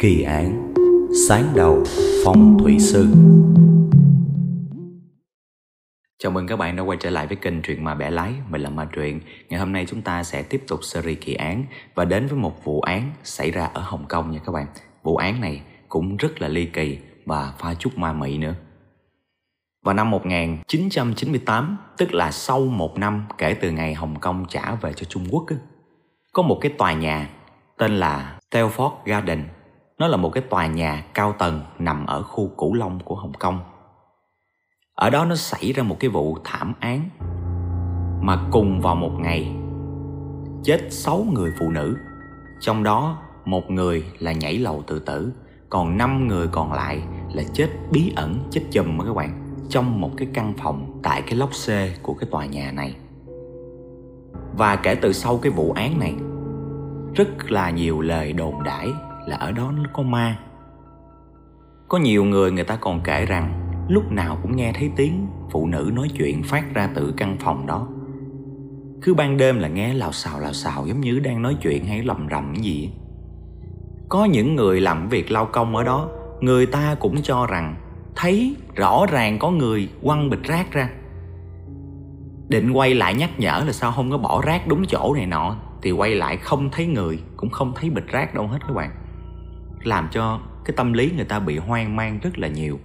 Kỳ án Sáng đầu Phong thủy sư. Chào mừng các bạn đã quay trở lại với kênh Truyện Ma Bẻ Lái Mình là Ma Truyện. Ngày hôm nay chúng ta sẽ tiếp tục series kỳ án Và đến với một vụ án xảy ra ở Hồng Kông nha các bạn. Vụ án này cũng rất là ly kỳ Và pha chút ma mị nữa. Vào năm 1998, tức là sau một năm kể từ ngày Hồng Kông trả về cho Trung Quốc, có một cái tòa nhà tên là Telford Garden. Nó là một cái tòa nhà cao tầng nằm ở khu Cửu Long của Hồng Kông. Ở đó nó xảy ra một cái vụ thảm án mà cùng vào một ngày chết 6 người phụ nữ. Trong đó một người là nhảy lầu tự tử, còn 5 người còn lại là chết bí ẩn, chết chùm các bạn trong một cái căn phòng tại cái lốc C của cái tòa nhà này. Và kể từ sau cái vụ án này, rất là nhiều lời đồn đãi là ở đó nó có ma. Có nhiều người người ta còn kể rằng lúc nào cũng nghe thấy tiếng phụ nữ nói chuyện phát ra từ căn phòng đó. Cứ ban đêm là nghe lào xào lào xào giống như đang nói chuyện hay lầm rầm cái gì. Có những người làm việc lao công ở đó, người ta cũng cho rằng thấy rõ ràng có người quăng bịch rác ra định quay lại nhắc nhở là sao không có bỏ rác đúng chỗ này nọ thì quay lại không thấy người cũng không thấy bịch rác đâu hết các bạn làm cho cái tâm lý người ta bị hoang mang rất là nhiều.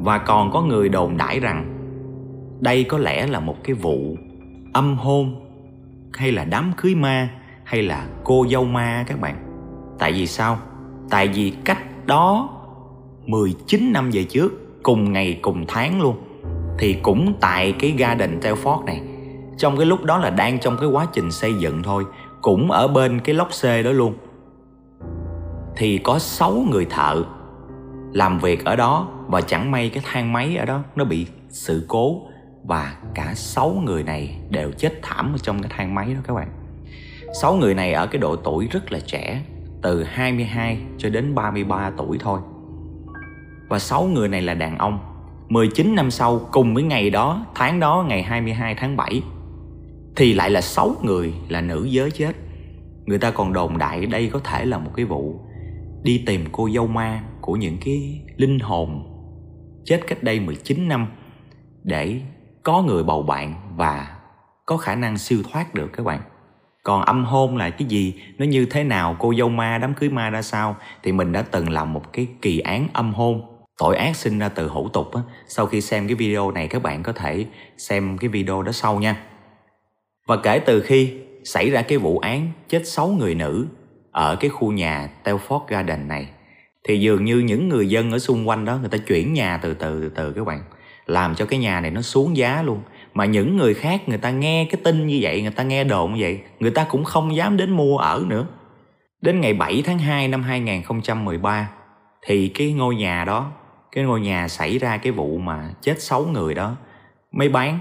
Và còn có người đồn đãi rằng đây có lẽ là một cái vụ âm hôn, hay là đám cưới ma, hay là cô dâu ma các bạn. Tại vì sao? Tại vì cách đó 19 năm về trước, cùng ngày cùng tháng luôn, thì cũng tại cái garden Telford này. Trong cái lúc đó là đang trong cái quá trình xây dựng thôi, cũng ở bên cái lốc xê đó luôn thì có 6 người thợ làm việc ở đó và chẳng may cái thang máy ở đó nó bị sự cố và cả 6 người này đều chết thảm ở trong cái thang máy đó các bạn. 6 người này ở cái độ tuổi rất là trẻ, từ 22 cho đến 33 tuổi thôi và 6 người này là đàn ông. 19 năm sau cùng với ngày đó, tháng đó ngày 22 tháng 7 thì lại là 6 người là nữ giới chết. Người ta còn đồn đại đây có thể là một cái vụ đi tìm cô dâu ma của những cái linh hồn chết cách đây 19 năm để có người bầu bạn và có khả năng siêu thoát được các bạn. Còn âm hôn là cái gì, nó như thế nào, cô dâu ma, đám cưới ma ra sao thì mình đã từng làm một cái kỳ án âm hôn tội ác sinh ra từ hủ tục á. Sau khi xem cái video này các bạn có thể xem cái video đó sau nha. Và kể từ khi xảy ra cái vụ án chết 6 người nữ ở cái khu nhà Telford Garden này, thì dường như những người dân ở xung quanh đó người ta chuyển nhà từ từ từ từ các bạn, làm cho cái nhà này nó xuống giá luôn. Mà những người khác người ta nghe cái tin như vậy, người ta nghe đồn như vậy, người ta cũng không dám đến mua ở nữa. Đến ngày 7 tháng 2 năm 2013 thì cái ngôi nhà đó, cái ngôi nhà xảy ra cái vụ mà chết 6 người đó mới bán,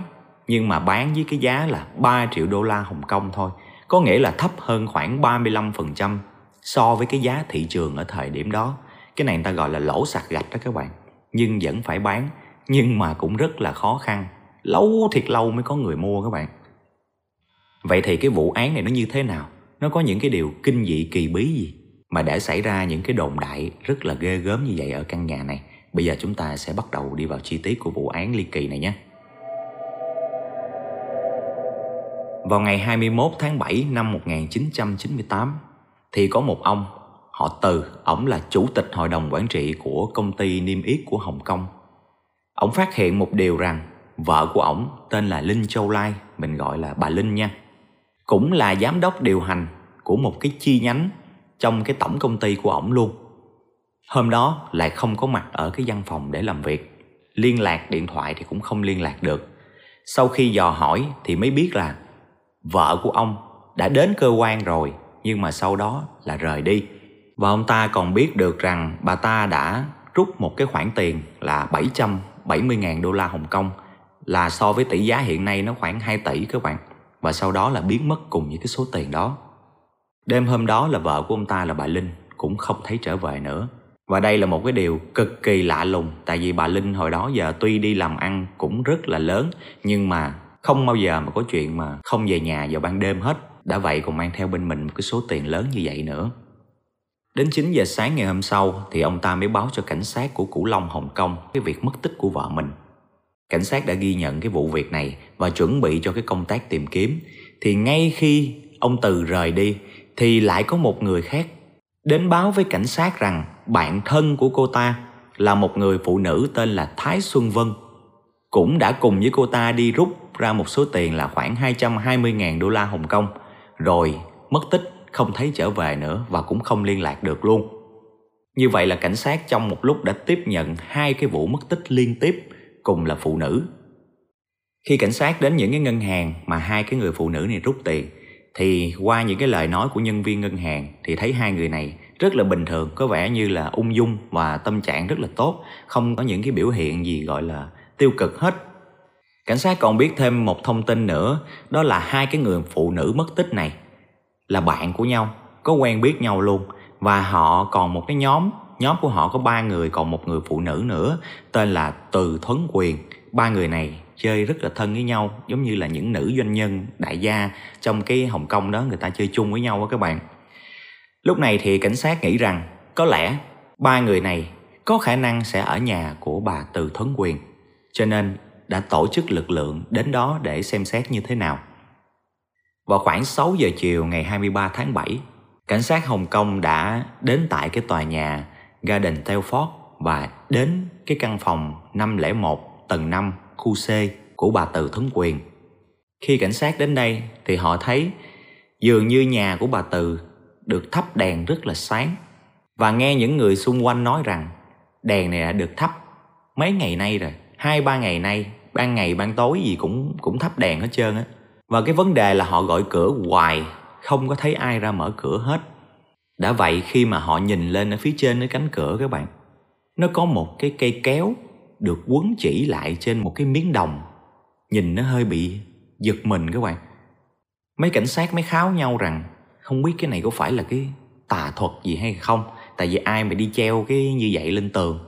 nhưng mà bán với cái giá là 3 triệu đô la Hồng Kông thôi có nghĩa là thấp hơn khoảng 35% so với cái giá thị trường ở thời điểm đó. Cái này người ta gọi là lỗ sạc gạch đó các bạn. Nhưng vẫn phải bán, nhưng mà cũng rất là khó khăn. Lâu thiệt lâu mới có người mua các bạn. Vậy thì cái vụ án này nó như thế nào? Nó có những cái điều kinh dị, kỳ bí gì mà đã xảy ra những cái đồn đại rất là ghê gớm như vậy ở căn nhà này? Bây giờ chúng ta sẽ bắt đầu đi vào chi tiết của vụ án ly kỳ này nhé. Vào ngày 21 tháng 7 năm 1998 thì có một ông họ Từ, ổng là chủ tịch hội đồng quản trị của công ty niêm yết của Hồng Kông. Ổng phát hiện một điều rằng vợ của ổng tên là Linh Châu Lai, mình gọi là bà Linh nha. Cũng là giám đốc điều hành của một cái chi nhánh trong cái tổng công ty của ổng luôn. Hôm đó lại không có mặt ở cái văn phòng để làm việc. Liên lạc điện thoại thì cũng không liên lạc được. Sau khi dò hỏi thì mới biết là vợ của ông đã đến cơ quan rồi, nhưng mà sau đó là rời đi. Và ông ta còn biết được rằng bà ta đã rút một cái khoản tiền là 770.000 đô la Hồng Kông, là so với tỷ giá hiện nay nó khoảng 2 tỷ các bạn. Và sau đó là biến mất cùng với cái số tiền đó. Đêm hôm đó là vợ của ông ta là bà Linh cũng không thấy trở về nữa. Và đây là một cái điều cực kỳ lạ lùng, Tại vì bà Linh hồi đó giờ tuy đi làm ăn cũng rất là lớn, Nhưng mà không bao giờ mà có chuyện mà không về nhà vào ban đêm hết Đã vậy còn mang theo bên mình một cái số tiền lớn như vậy nữa Đến 9 giờ sáng ngày hôm sau thì ông ta mới báo cho cảnh sát của Cửu Long, Hồng Kông cái việc mất tích của vợ mình. Cảnh sát đã ghi nhận cái vụ việc này và chuẩn bị cho cái công tác tìm kiếm. Thì ngay khi ông Từ rời đi thì lại có một người khác đến báo với cảnh sát rằng bạn thân của cô ta là một người phụ nữ tên là Thái Xuân Vân cũng đã cùng với cô ta đi rút ra một số tiền là khoảng 220.000 đô la Hồng Kông rồi, mất tích, không thấy trở về nữa và cũng không liên lạc được luôn. Như vậy là cảnh sát trong một lúc đã tiếp nhận hai cái vụ mất tích liên tiếp cùng là phụ nữ. Khi cảnh sát đến những cái ngân hàng mà hai cái người phụ nữ này rút tiền, thì qua những cái lời nói của nhân viên ngân hàng thì thấy hai người này rất là bình thường, có vẻ như là ung dung và tâm trạng rất là tốt, không có những cái biểu hiện gì gọi là tiêu cực hết. Cảnh sát còn biết thêm một thông tin nữa, đó là hai cái người phụ nữ mất tích này là bạn của nhau, có quen biết nhau luôn. Và họ còn một cái nhóm nhóm của họ có ba người, còn một người phụ nữ nữa, tên là từ thuấn quyền. Ba người này chơi rất là thân với nhau, giống như là những nữ doanh nhân, đại gia trong cái hồng kông đó, người ta chơi chung với nhau á các bạn. Lúc này thì cảnh sát nghĩ rằng có lẽ ba người này có khả năng sẽ ở nhà của bà từ thuấn quyền cho nên đã tổ chức lực lượng đến đó để xem xét như thế nào. Vào khoảng 6 giờ chiều ngày 23 tháng 7, cảnh sát Hồng Kông đã đến tại cái tòa nhà Garden Telford và đến cái căn phòng 501 tầng 5 khu C của bà Từ Thấn Quyền. Khi cảnh sát đến đây thì họ thấy dường như nhà của bà Từ được thắp đèn rất là sáng. Và nghe những người xung quanh nói rằng đèn này đã được thắp mấy ngày nay rồi, hai ba ngày nay, ban ngày ban tối gì cũng cũng thắp đèn hết trơn á. Và cái vấn đề là họ gọi cửa hoài Không có thấy ai ra mở cửa hết. Đã vậy khi mà họ nhìn lên ở phía trên cái cánh cửa các bạn Nó có một cái cây kéo Được quấn chỉ lại trên một cái miếng đồng. Nhìn nó hơi bị giật mình các bạn. Mấy cảnh sát mới kháo nhau rằng Không biết cái này có phải là cái tà thuật gì hay không? Tại vì ai mà đi treo cái như vậy lên tường?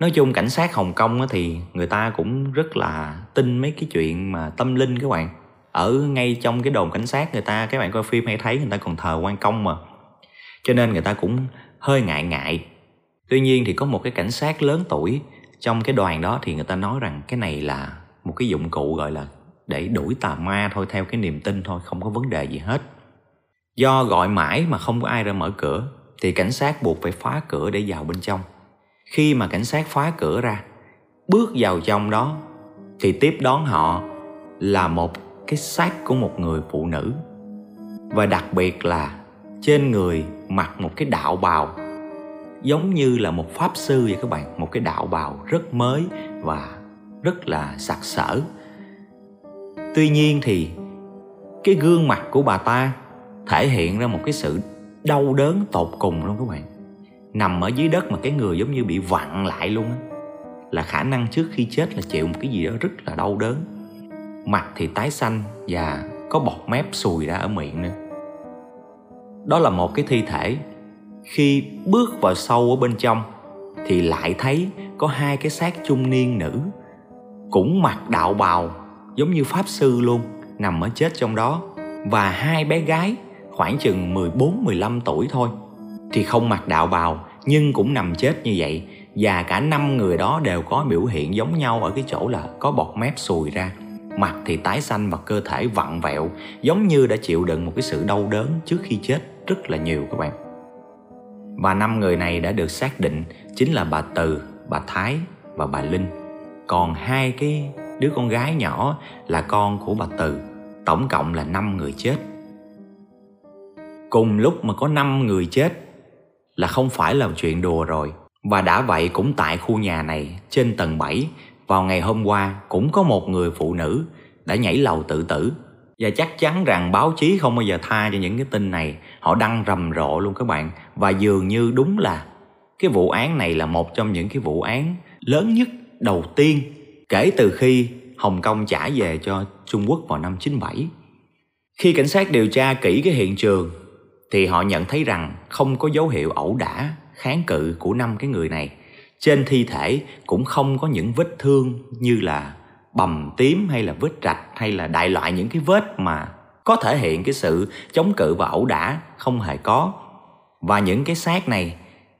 Nói chung cảnh sát Hồng Kông thì người ta cũng rất là tin mấy cái chuyện mà tâm linh các bạn. Ở ngay trong cái đồn cảnh sát người ta, các bạn coi phim hay thấy người ta còn thờ quan công mà. Cho nên người ta cũng hơi ngại ngại. Tuy nhiên thì có một cái cảnh sát lớn tuổi trong cái đoàn đó thì người ta nói rằng cái này là một cái dụng cụ gọi là để đuổi tà ma thôi, theo cái niềm tin thôi, không có vấn đề gì hết. Do gọi mãi mà không có ai ra mở cửa thì cảnh sát buộc phải phá cửa để vào bên trong khi mà cảnh sát phá cửa ra, bước vào trong đó, thì tiếp đón họ là một cái xác của một người phụ nữ. Và đặc biệt là trên người mặc một cái đạo bào, giống như là một pháp sư vậy các bạn. Một cái đạo bào rất mới và rất là sặc sỡ. Tuy nhiên thì cái gương mặt của bà ta thể hiện ra một cái sự đau đớn tột cùng luôn các bạn nằm ở dưới đất mà cái người giống như bị vặn lại luôn á, là khả năng trước khi chết là chịu một cái gì đó rất là đau đớn. Mặt thì tái xanh và có bọt mép sùi ra ở miệng nữa. Đó là một cái thi thể. Khi bước vào sâu ở bên trong thì lại thấy có hai cái xác trung niên nữ cũng mặc đạo bào giống như pháp sư luôn, nằm ở chết trong đó. Và hai bé gái khoảng chừng 14-15 tuổi thôi thì không mặc đạo bào nhưng cũng nằm chết như vậy và cả năm người đó đều có biểu hiện giống nhau ở cái chỗ là có bọt mép sùi ra. Mặt thì tái xanh và cơ thể vặn vẹo giống như đã chịu đựng một cái sự đau đớn trước khi chết rất là nhiều các bạn. Và năm người này đã được xác định chính là bà Từ, bà Thái và bà Linh. Còn hai cái đứa con gái nhỏ là con của bà Từ tổng cộng là năm người chết. Cùng lúc mà có năm người chết là không phải là chuyện đùa rồi. Và đã vậy cũng tại khu nhà này, trên tầng 7 vào ngày hôm qua cũng có một người phụ nữ đã nhảy lầu tự tử. Và chắc chắn rằng báo chí không bao giờ tha cho những cái tin này. Họ đăng rầm rộ luôn các bạn. Và dường như đúng là cái vụ án này là một trong những cái vụ án lớn nhất, đầu tiên, kể từ khi Hồng Kông trả về cho Trung Quốc vào năm 97. Khi cảnh sát điều tra kỹ cái hiện trường thì họ nhận thấy rằng không có dấu hiệu ẩu đả, kháng cự của năm cái người này. Trên thi thể cũng không có những vết thương như là bầm tím hay là vết rạch hay là đại loại những cái vết mà có thể hiện cái sự chống cự và ẩu đả không hề có. Và những cái xác này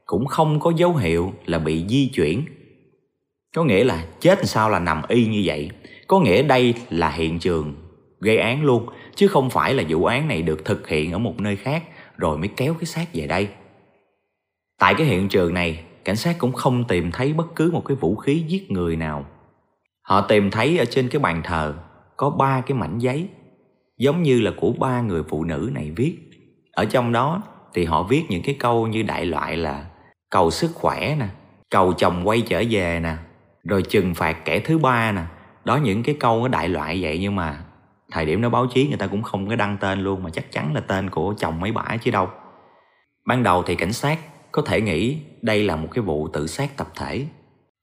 cũng không có dấu hiệu là bị di chuyển. Có nghĩa là chết sao là nằm y như vậy. Có nghĩa đây là hiện trường gây án luôn chứ không phải là vụ án này được thực hiện ở một nơi khác rồi mới kéo cái xác về đây. Tại cái hiện trường này, cảnh sát cũng không tìm thấy bất cứ một cái vũ khí giết người nào. Họ tìm thấy ở trên cái bàn thờ có ba cái mảnh giấy, giống như là của ba người phụ nữ này viết. Ở trong đó thì họ viết những cái câu như đại loại là cầu sức khỏe nè, cầu chồng quay trở về nè, rồi trừng phạt kẻ thứ ba nè. Đó, những cái câu nó đại loại vậy nhưng mà thời điểm đó báo chí người ta cũng không có đăng tên luôn, mà chắc chắn là tên của chồng mấy bả chứ đâu. Ban đầu thì cảnh sát có thể nghĩ đây là một cái vụ tự sát tập thể.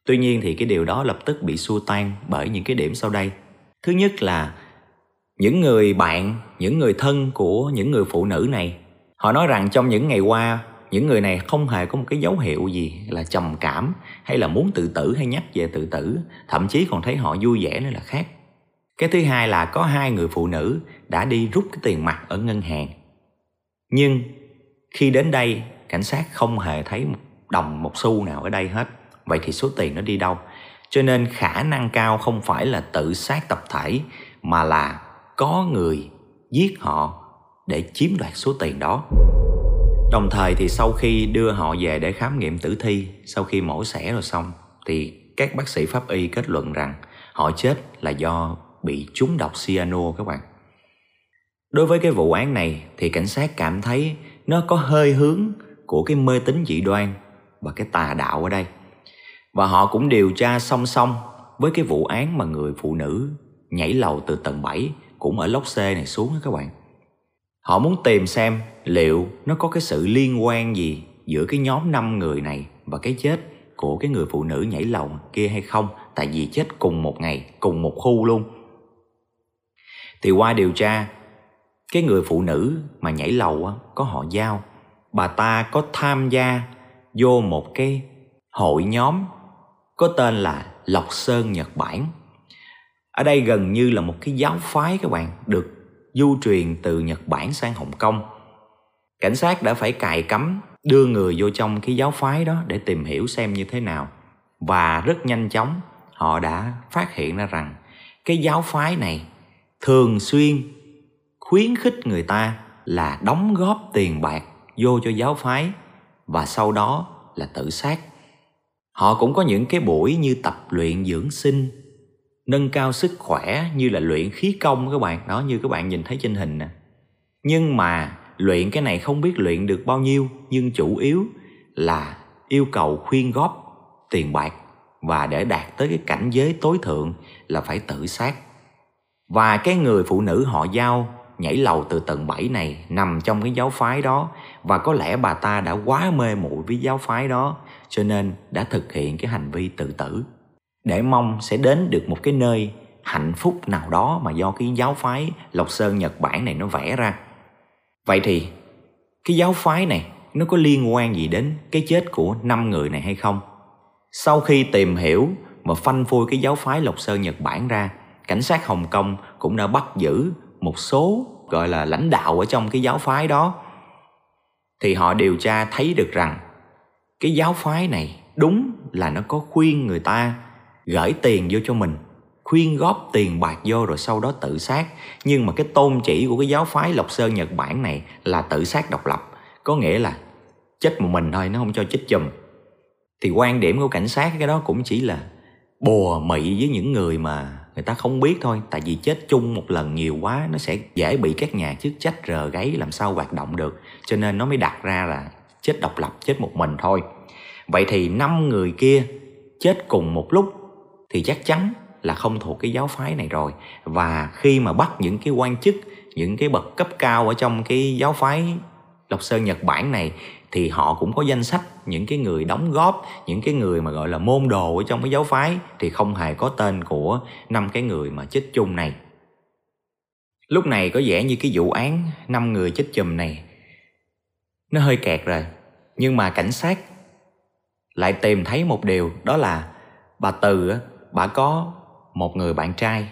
Tuy nhiên thì cái điều đó lập tức bị xua tan bởi những cái điểm sau đây. Thứ nhất là những người bạn, những người thân của những người phụ nữ này, họ nói rằng trong những ngày qua, những người này không hề có một cái dấu hiệu gì là trầm cảm hay là muốn tự tử hay nhắc về tự tử, thậm chí còn thấy họ vui vẻ nữa là khác cái thứ hai là có hai người phụ nữ đã đi rút cái tiền mặt ở ngân hàng. Nhưng khi đến đây, cảnh sát không hề thấy một đồng, một xu nào ở đây hết. Vậy thì số tiền nó đi đâu? Cho nên khả năng cao không phải là tự sát tập thể, mà là có người giết họ để chiếm đoạt số tiền đó. Đồng thời thì sau khi đưa họ về để khám nghiệm tử thi, sau khi mổ xẻ rồi xong, thì các bác sĩ pháp y kết luận rằng họ chết là do bị trúng độc cyano các bạn đối với cái vụ án này thì cảnh sát cảm thấy nó có hơi hướng của cái mê tín dị đoan và cái tà đạo ở đây và họ cũng điều tra song song với cái vụ án mà người phụ nữ nhảy lầu từ tầng 7 cũng ở lốc C này xuống đó các bạn. Họ muốn tìm xem liệu nó có cái sự liên quan gì giữa cái nhóm 5 người này và cái chết của cái người phụ nữ nhảy lầu kia hay không tại vì chết cùng một ngày, cùng một khu luôn. Thì qua điều tra, cái người phụ nữ mà nhảy lầu có họ giao, bà ta có tham gia vô một cái hội nhóm có tên là Lộc Sơn Nhật Bản. Ở đây gần như là một cái giáo phái các bạn được du truyền từ Nhật Bản sang Hồng Kông. Cảnh sát đã phải cài cấm đưa người vô trong cái giáo phái đó để tìm hiểu xem như thế nào. Và rất nhanh chóng họ đã phát hiện ra rằng cái giáo phái này thường xuyên khuyến khích người ta là đóng góp tiền bạc vô cho giáo phái và sau đó là tự sát. Họ cũng có những cái buổi như tập luyện dưỡng sinh, nâng cao sức khỏe như là luyện khí công các bạn. Đó, như các bạn nhìn thấy trên hình nè. Nhưng mà luyện cái này không biết luyện được bao nhiêu, nhưng chủ yếu là yêu cầu khuyên góp tiền bạc và để đạt tới cái cảnh giới tối thượng là phải tự sát và cái người phụ nữ họ giao nhảy lầu từ tầng 7 này nằm trong cái giáo phái đó và có lẽ bà ta đã quá mê muội với giáo phái đó cho nên đã thực hiện cái hành vi tự tử để mong sẽ đến được một cái nơi hạnh phúc nào đó mà do cái giáo phái Lộc Sơn Nhật Bản này nó vẽ ra. Vậy thì cái giáo phái này nó có liên quan gì đến cái chết của năm người này hay không? Sau khi tìm hiểu và phanh phui cái giáo phái Lộc Sơn Nhật Bản ra, cảnh sát Hồng Kông cũng đã bắt giữ một số, gọi là, lãnh đạo ở trong cái giáo phái đó. Thì họ điều tra thấy được rằng cái giáo phái này đúng là nó có khuyên người ta gửi tiền vô cho mình, khuyên góp tiền bạc vô rồi sau đó tự sát. Nhưng mà cái tôn chỉ của cái giáo phái lộc sơn nhật bản này là tự sát độc lập. Có nghĩa là chết một mình thôi, nó không cho chết chùm. Thì quan điểm của cảnh sát cái đó cũng chỉ là bùa mị với những người mà người ta không biết thôi, tại vì chết chung một lần nhiều quá, nó sẽ dễ bị các nhà chức trách rờ gáy làm sao hoạt động được. Cho nên nó mới đặt ra là chết độc lập, chết một mình thôi. Vậy thì năm người kia chết cùng một lúc thì chắc chắn là không thuộc cái giáo phái này rồi. Và khi mà bắt những cái quan chức, những cái bậc cấp cao ở trong cái giáo phái Lộc Sơn, Nhật Bản này thì họ cũng có danh sách những cái người đóng góp, những cái người mà, gọi là, môn đồ ở trong cái giáo phái, thì không hề có tên của năm cái người mà chết chung này. Lúc này có vẻ như cái vụ án năm người chết chùm này, nó hơi kẹt rồi, nhưng mà cảnh sát lại tìm thấy một điều, đó là bà Từ bà có một người bạn trai,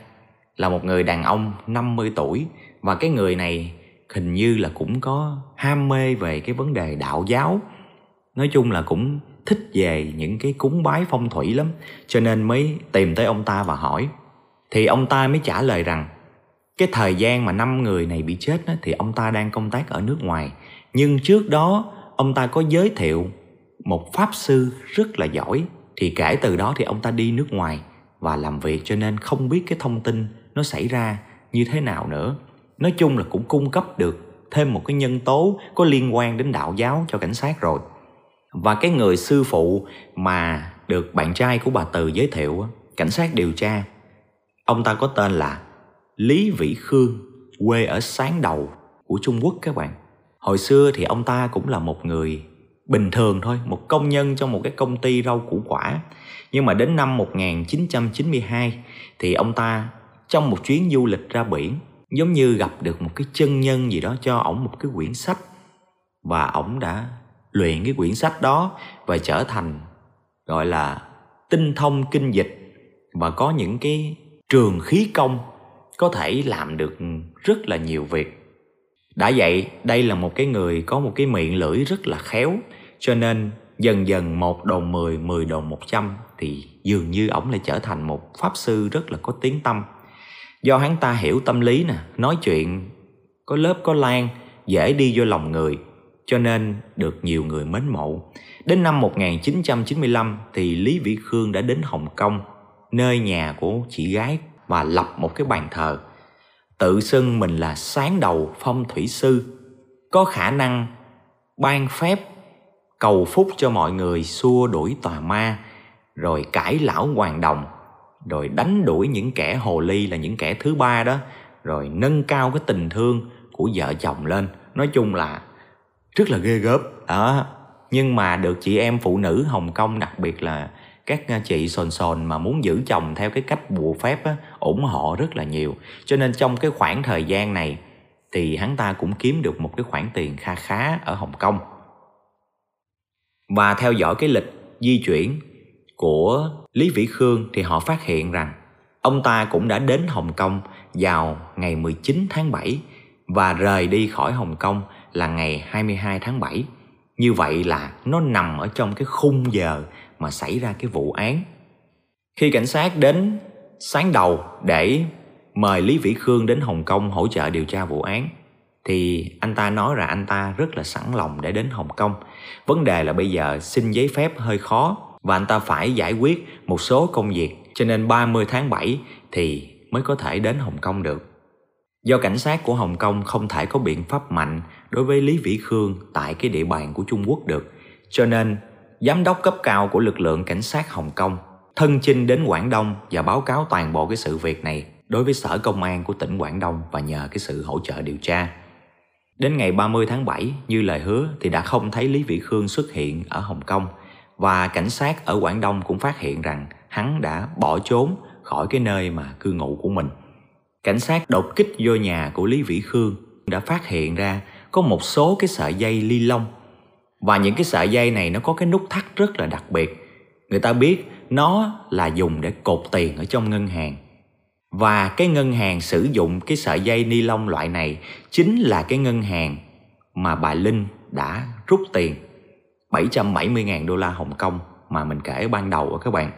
là một người đàn ông 50 tuổi, và cái người này hình như là cũng có ham mê về cái vấn đề đạo giáo. Nói chung là cũng thích về những cái cúng bái phong thủy lắm cho nên mới tìm tới ông ta và hỏi. Thì ông ta mới trả lời rằng cái thời gian mà năm người này bị chết đó, thì ông ta đang công tác ở nước ngoài. Nhưng trước đó ông ta có giới thiệu một pháp sư rất là giỏi. Thì kể từ đó thì ông ta đi nước ngoài và làm việc cho nên không biết cái thông tin nó xảy ra như thế nào nữa nói chung là cũng cung cấp được thêm một cái nhân tố có liên quan đến đạo giáo cho cảnh sát rồi và cái người sư phụ mà được bạn trai của bà từ giới thiệu cảnh sát điều tra ông ta có tên là lý vĩ khương quê ở sáng đầu của trung quốc các bạn hồi xưa thì ông ta cũng là một người bình thường thôi, một công nhân trong một cái công ty rau củ quả. Nhưng mà đến năm 1992 thì ông ta trong một chuyến du lịch ra biển giống như gặp được một cái chân nhân gì đó cho ổng một cái quyển sách. Và ổng đã luyện cái quyển sách đó và trở thành, gọi là, tinh thông kinh dịch. Và có những cái trường khí công, có thể làm được rất là nhiều việc. Đã vậy, đây là một cái người có một cái miệng lưỡi rất là khéo, cho nên dần dần một đồng mười mười đồng một trăm thì dường như ổng lại trở thành một pháp sư rất là có tiếng tâm do hắn ta hiểu tâm lý nè, nói chuyện, có lớp, có lan, dễ đi vô lòng người, cho nên được nhiều người mến mộ. Đến năm 1995 thì Lý Vĩ Khương đã đến Hồng Kông, nơi nhà của chị gái và lập một cái bàn thờ. Tự xưng mình là sáng đầu phong thủy sư. Có khả năng ban phép, cầu phúc cho mọi người xua đuổi tà ma, rồi cải lão hoàng đồng rồi đánh đuổi những kẻ hồ ly là những kẻ thứ ba đó. Rồi nâng cao cái tình thương của vợ chồng lên. Nói chung là rất là ghê gớm. Đó. Nhưng mà được chị em phụ nữ hồng kông đặc biệt là các à, chị sồn sồn mà muốn giữ chồng theo cái cách bùa phép á, ủng hộ rất là nhiều. Cho nên trong cái khoảng thời gian này thì hắn ta cũng kiếm được một cái khoản tiền kha khá ở hồng kông. Và theo dõi cái lịch di chuyển của Lý Vĩ Khương thì họ phát hiện rằng ông ta cũng đã đến Hồng Kông vào ngày 19 tháng 7 và rời đi khỏi Hồng Kông là ngày 22 tháng 7. Như vậy là nó nằm ở trong cái khung giờ mà xảy ra cái vụ án. Khi cảnh sát đến sáng đầu để mời Lý Vĩ Khương đến Hồng Kông hỗ trợ điều tra vụ án, thì anh ta nói là anh ta rất là sẵn lòng để đến Hồng Kông. Vấn đề là bây giờ xin giấy phép hơi khó và anh ta phải giải quyết một số công việc cho nên 30 tháng 7 thì mới có thể đến Hồng Kông được. Do cảnh sát của Hồng Kông không thể có biện pháp mạnh đối với Lý Vĩ Khương tại cái địa bàn của Trung Quốc được, cho nên giám đốc cấp cao của lực lượng cảnh sát Hồng Kông thân chinh đến Quảng Đông và báo cáo toàn bộ cái sự việc này đối với sở công an của tỉnh Quảng Đông và nhờ cái sự hỗ trợ điều tra. Đến ngày 30 tháng 7, như lời hứa thì đã không thấy Lý Vĩ Khương xuất hiện ở Hồng Kông và cảnh sát ở Quảng Đông cũng phát hiện rằng hắn đã bỏ trốn khỏi cái nơi mà cư ngụ của mình. Cảnh sát đột kích vô nhà của Lý Vĩ Khương đã phát hiện ra có một số cái sợi dây ly lông và những cái sợi dây này nó có cái nút thắt rất là đặc biệt. Người ta biết nó là dùng để cột tiền ở trong ngân hàng và cái ngân hàng sử dụng cái sợi dây ni lông loại này chính là cái ngân hàng mà bà Linh đã rút tiền 770.000 đô la Hồng Kông mà mình kể ban đầu ở các bạn.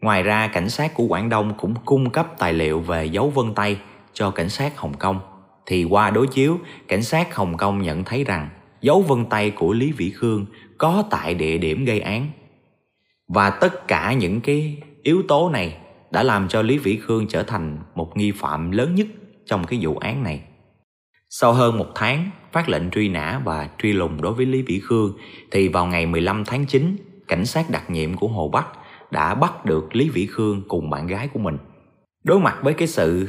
Ngoài ra, cảnh sát của Quảng Đông cũng cung cấp tài liệu về dấu vân tay cho cảnh sát Hồng Kông. Thì qua đối chiếu, cảnh sát Hồng Kông nhận thấy rằng dấu vân tay của Lý Vĩ Khương có tại địa điểm gây án. Và tất cả những cái yếu tố này đã làm cho Lý Vĩ Khương trở thành một nghi phạm lớn nhất trong cái vụ án này. Sau hơn một tháng phát lệnh truy nã và truy lùng đối với Lý Vĩ Khương thì vào ngày 15 tháng 9, cảnh sát đặc nhiệm của Hồ Bắc đã bắt được Lý Vĩ Khương cùng bạn gái của mình. Đối mặt với cái sự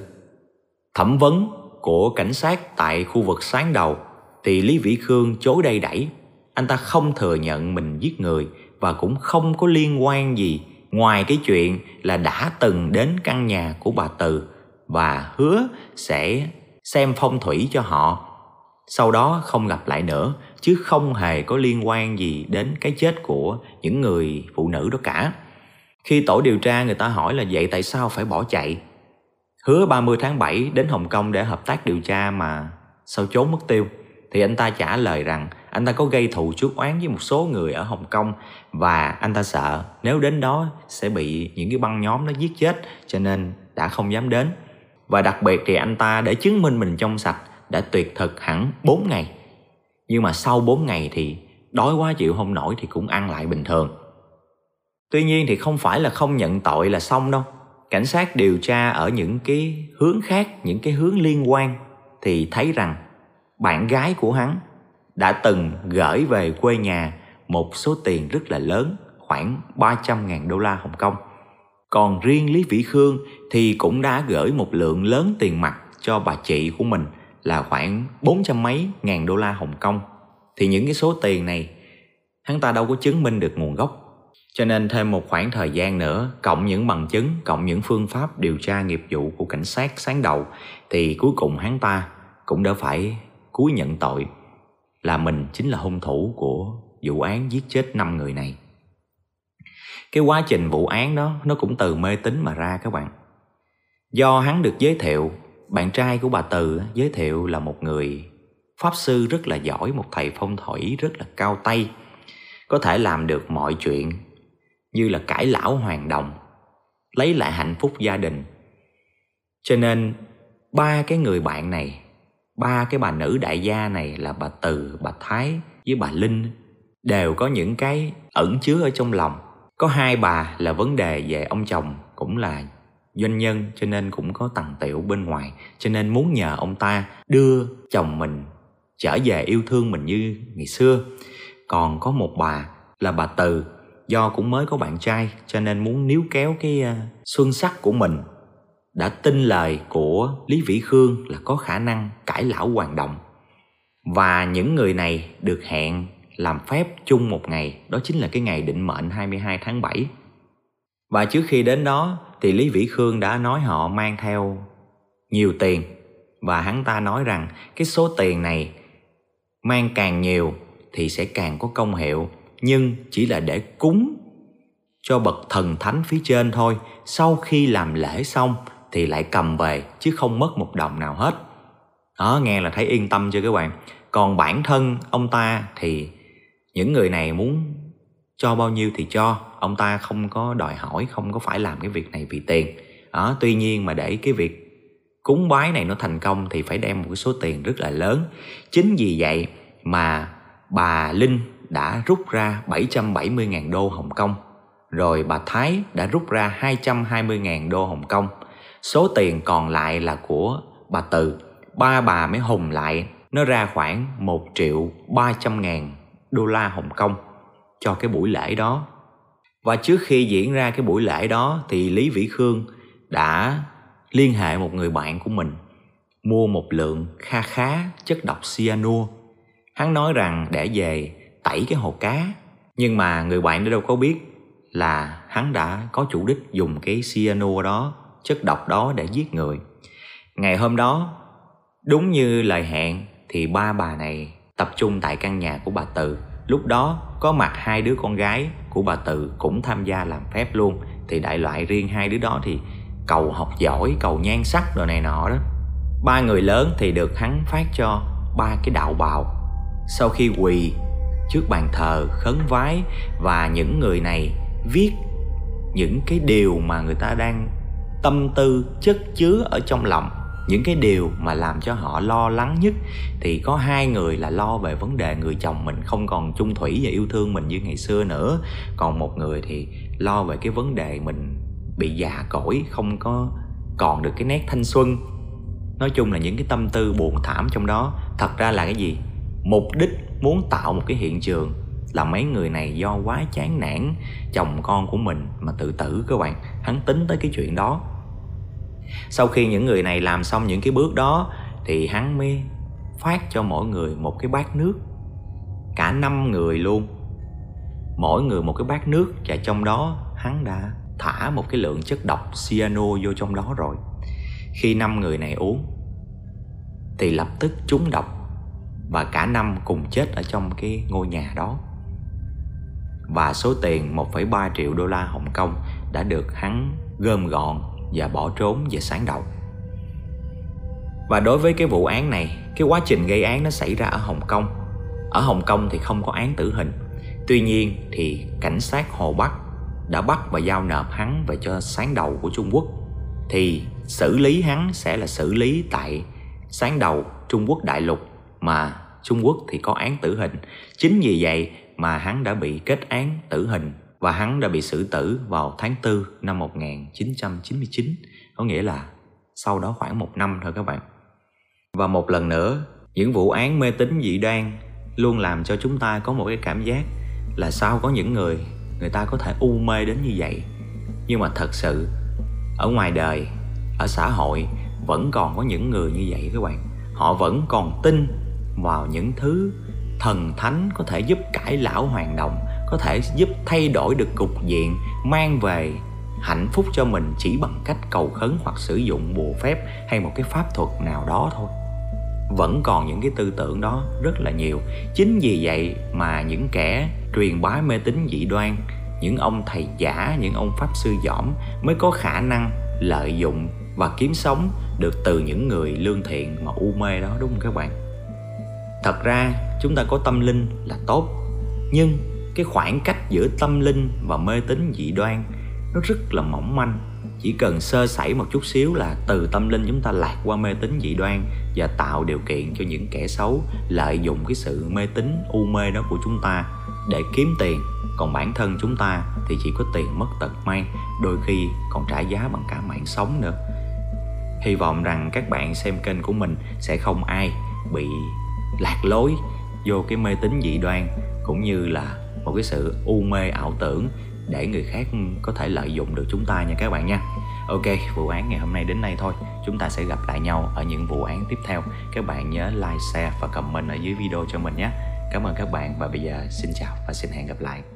thẩm vấn của cảnh sát tại khu vực sáng đầu thì Lý Vĩ Khương chối đầy đẩy. Anh ta không thừa nhận mình giết người và cũng không có liên quan gì ngoài cái chuyện là đã từng đến căn nhà của bà Từ và hứa sẽ xem phong thủy cho họ sau đó không gặp lại nữa, chứ không hề có liên quan gì đến cái chết của những người phụ nữ đó cả. Khi tổ điều tra, người ta hỏi là vậy tại sao phải bỏ chạy? Hứa 30 tháng 7 đến Hồng Kông để hợp tác điều tra mà sao trốn mất tiêu. Thì anh ta trả lời rằng anh ta có gây thù chuốc oán với một số người ở Hồng Kông và anh ta sợ nếu đến đó sẽ bị những cái băng nhóm nó giết chết, cho nên đã không dám đến. Và đặc biệt thì anh ta để chứng minh mình trong sạch đã tuyệt thực hẳn 4 ngày. Nhưng mà sau 4 ngày thì đói quá chịu không nổi thì cũng ăn lại bình thường. Tuy nhiên thì không phải là không nhận tội là xong đâu. Cảnh sát điều tra ở những cái hướng khác, những cái hướng liên quan thì thấy rằng bạn gái của hắn đã từng gửi về quê nhà một số tiền rất là lớn, khoảng 300.000 đô la Hồng Kông. Còn riêng Lý Vĩ Khương thì cũng đã gửi một lượng lớn tiền mặt cho bà chị của mình là khoảng 400 mấy ngàn đô la Hồng Kông. Thì những cái số tiền này hắn ta đâu có chứng minh được nguồn gốc. Cho nên thêm một khoảng thời gian nữa, cộng những bằng chứng, cộng những phương pháp điều tra nghiệp vụ của cảnh sát sáng đầu thì cuối cùng hắn ta cũng đã phải cúi nhận tội là mình chính là hung thủ của vụ án giết chết 5 người này. Cái quá trình vụ án đó nó cũng từ mê tín mà ra các bạn. Do hắn được giới thiệu, bạn trai của bà Từ giới thiệu là một người pháp sư rất là giỏi, một thầy phong thủy rất là cao tay, có thể làm được mọi chuyện như là cải lão hoàng đồng, lấy lại hạnh phúc gia đình. Cho nên ba cái người bạn này ba cái bà nữ đại gia này là bà Từ, bà Thái với bà Linh đều có những cái ẩn chứa ở trong lòng. Có hai bà là vấn đề về ông chồng cũng là doanh nhân cho nên cũng có tầng tiểu bên ngoài cho nên muốn nhờ ông ta đưa chồng mình trở về yêu thương mình như ngày xưa. Còn có một bà là bà Từ do cũng mới có bạn trai cho nên muốn níu kéo cái ờ, xuân sắc của mình đã tin lời của Lý Vĩ Khương là có khả năng cải lão hoàng đồng. Và những người này được hẹn làm phép chung một ngày, đó chính là cái ngày định mệnh 22 tháng 7. Và trước khi đến đó thì Lý Vĩ Khương đã nói họ mang theo nhiều tiền. Và hắn ta nói rằng cái số tiền này mang càng nhiều thì sẽ càng có công hiệu, nhưng chỉ là để cúng cho bậc thần thánh phía trên thôi. Sau khi làm lễ xong thì lại cầm về, chứ không mất một đồng nào hết. Đó, nghe là thấy yên tâm chưa các bạn? Còn bản thân ông ta thì những người này muốn cho bao nhiêu thì cho. Ông ta không có đòi hỏi không có phải làm cái việc này vì tiền. Đó tuy nhiên mà để cái việc cúng bái này nó thành công thì phải đem một cái số tiền rất là lớn. Chính vì vậy mà bà Linh đã rút ra 770.000 đô Hồng Kông. Rồi bà Thái đã rút ra 220.000 đô Hồng Kông. Số tiền còn lại là của bà Từ. Ba bà mới hùng lại, nó ra khoảng 1 triệu 300 ngàn đô la Hồng Kông cho cái buổi lễ đó. Và trước khi diễn ra cái buổi lễ đó thì Lý Vĩ Khương đã liên hệ một người bạn của mình mua một lượng kha khá chất độc cyanua. Hắn nói rằng để về tẩy cái hồ cá. Nhưng mà người bạn đó đâu có biết là hắn đã có chủ đích dùng cái cyanua đó chất độc đó để giết người. Ngày hôm đó, đúng như lời hẹn thì ba bà này tập trung tại căn nhà của bà Từ. Lúc đó có mặt hai đứa con gái của bà tự cũng tham gia làm phép luôn. Thì đại loại riêng hai đứa đó thì cầu học giỏi, cầu nhan sắc đồ này nọ đó. Ba người lớn thì được hắn phát cho ba cái đạo bào. Sau khi quỳ trước bàn thờ khấn vái và những người này viết những cái điều mà người ta đang tâm tư chất chứa ở trong lòng những cái điều mà làm cho họ lo lắng nhất thì có hai người là lo về vấn đề người chồng mình không còn chung thủy và yêu thương mình như ngày xưa nữa. Còn một người thì lo về cái vấn đề mình bị già cỗi, không có còn được cái nét thanh xuân. Nói chung là những cái tâm tư buồn thảm trong đó. Thật ra là cái gì? Mục đích muốn tạo một cái hiện trường là mấy người này do quá chán nản, chồng con của mình mà tự tử các bạn. Hắn tính tới cái chuyện đó sau khi những người này làm xong những cái bước đó thì hắn mới phát cho mỗi người một cái bát nước. Cả năm người luôn. Mỗi người một cái bát nước và trong đó hắn đã thả một cái lượng chất độc cyano vô trong đó rồi. Khi năm người này uống thì lập tức trúng độc và cả năm cùng chết ở trong cái ngôi nhà đó. Và số tiền 1,3 triệu đô la Hồng Kông đã được hắn gom gọn và bỏ trốn về sáng đầu. Và đối với cái vụ án này, cái quá trình gây án nó xảy ra ở hồng kông. Ở hồng kông thì không có án tử hình. Tuy nhiên thì cảnh sát hồ bắc đã bắt và giao nộp hắn về cho sáng đầu của trung quốc. Thì xử lý hắn sẽ là xử lý tại sáng đầu trung quốc đại lục, mà trung quốc thì có án tử hình. Chính vì vậy mà hắn đã bị kết án tử hình và hắn đã bị xử tử vào tháng 4 năm 1999 có nghĩa là sau đó khoảng một năm thôi các bạn. Và một lần nữa, những vụ án mê tín dị đoan luôn làm cho chúng ta có một cái cảm giác là sao có những người người ta có thể u mê đến như vậy. Nhưng mà thật sự, ở ngoài đời, ở xã hội vẫn còn có những người như vậy các bạn. Họ vẫn còn tin vào những thứ thần thánh có thể giúp cải lão hoàng đồng có thể giúp thay đổi được cục diện, mang về hạnh phúc cho mình chỉ bằng cách cầu khấn hoặc sử dụng bùa phép hay một cái pháp thuật nào đó thôi. Vẫn còn những cái tư tưởng đó rất là nhiều. Chính vì vậy mà những kẻ truyền bá mê tín dị đoan, những ông thầy giả, những ông pháp sư dỏm mới có khả năng lợi dụng và kiếm sống được từ những người lương thiện mà u mê đó, đúng không các bạn? Thật ra, chúng ta có tâm linh là tốt, nhưng cái khoảng cách giữa tâm linh và mê tín dị đoan nó rất là mỏng manh. Chỉ cần sơ sẩy một chút xíu là từ tâm linh chúng ta lạc qua mê tín dị đoan và tạo điều kiện cho những kẻ xấu lợi dụng cái sự mê tín, u mê đó của chúng ta để kiếm tiền. Còn bản thân chúng ta thì chỉ có tiền mất tật mang, đôi khi còn trả giá bằng cả mạng sống nữa. Hy vọng rằng các bạn xem kênh của mình sẽ không ai bị lạc lối vô cái mê tín dị đoan, cũng như là một cái sự u mê, ảo tưởng để người khác có thể lợi dụng được chúng ta nha các bạn nha. Ok, vụ án ngày hôm nay đến đây thôi. Chúng ta sẽ gặp lại nhau ở những vụ án tiếp theo. Các bạn nhớ like, share và comment ở dưới video cho mình nhé. Cảm ơn các bạn và bây giờ xin chào và xin hẹn gặp lại.